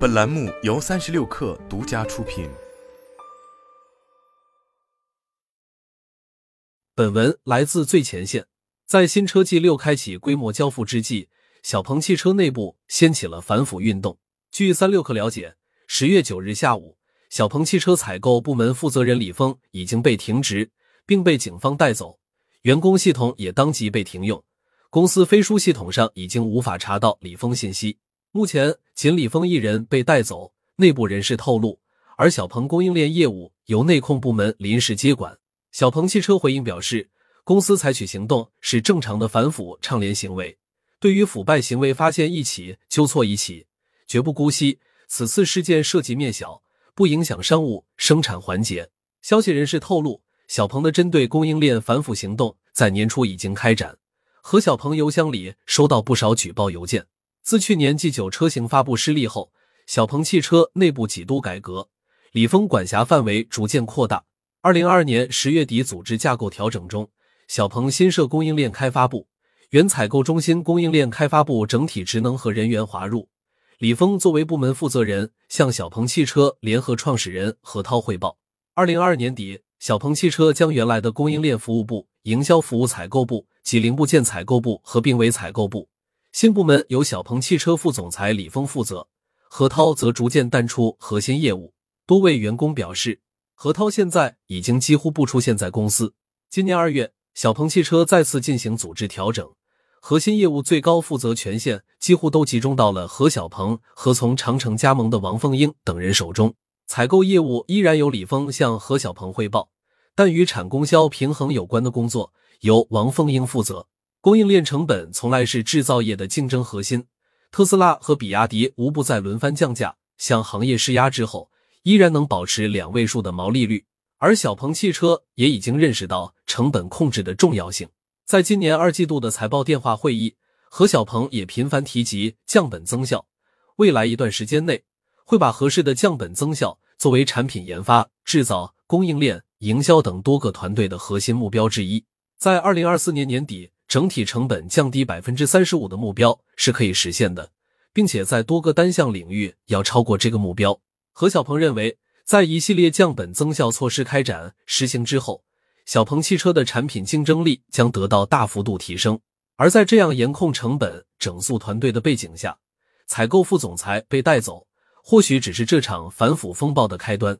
本栏目由三十六氪独家出品。本文来自最前线。在新车 G 六开启规模交付之际，小鹏汽车内部掀起了反腐运动。据三六氪了解，十月九日下午，小鹏汽车采购部门负责人李峰已经被停职，并被警方带走，员工系统也当即被停用。公司飞书系统上已经无法查到李峰信息。目前，仅李峰一人被带走。内部人士透露，而小鹏供应链业务由内控部门临时接管。小鹏汽车回应表示，公司采取行动是正常的反腐倡廉行为，对于腐败行为发现一起纠错一起，绝不姑息。此次事件涉及面小，不影响商务生产环节。消息人士透露，小鹏的针对供应链反腐行动在年初已经开展。何小鹏邮箱里收到不少举报邮件。自去年 G9 车型发布失利后，小鹏汽车内部几度改革，李峰管辖范围逐渐扩大。二零二二年十月底组织架构调整中，小鹏新设供应链开发部，原采购中心供应链开发部整体职能和人员划入。李峰作为部门负责人，向小鹏汽车联合创始人何涛汇报。二零二二年底，小鹏汽车将原来的供应链服务部、营销服务采购部。及零部件采购部合并为采购部，新部门由小鹏汽车副总裁李峰负责，何涛则逐渐淡出核心业务。多位员工表示，何涛现在已经几乎不出现在公司。今年二月，小鹏汽车再次进行组织调整，核心业务最高负责权限几乎都集中到了何小鹏和从长城加盟的王凤英等人手中，采购业务依然由李峰向何小鹏汇报，但与产供销平衡有关的工作。由王凤英负责。供应链成本从来是制造业的竞争核心，特斯拉和比亚迪无不在轮番降价，向行业施压之后，依然能保持两位数的毛利率。而小鹏汽车也已经认识到成本控制的重要性。在今年二季度的财报电话会议，何小鹏也频繁提及降本增效，未来一段时间内会把合适的降本增效作为产品研发、制造、供应链、营销等多个团队的核心目标之一。在二零二四年年底，整体成本降低百分之三十五的目标是可以实现的，并且在多个单项领域要超过这个目标。何小鹏认为，在一系列降本增效措施开展实行之后，小鹏汽车的产品竞争力将得到大幅度提升。而在这样严控成本、整肃团队的背景下，采购副总裁被带走，或许只是这场反腐风暴的开端。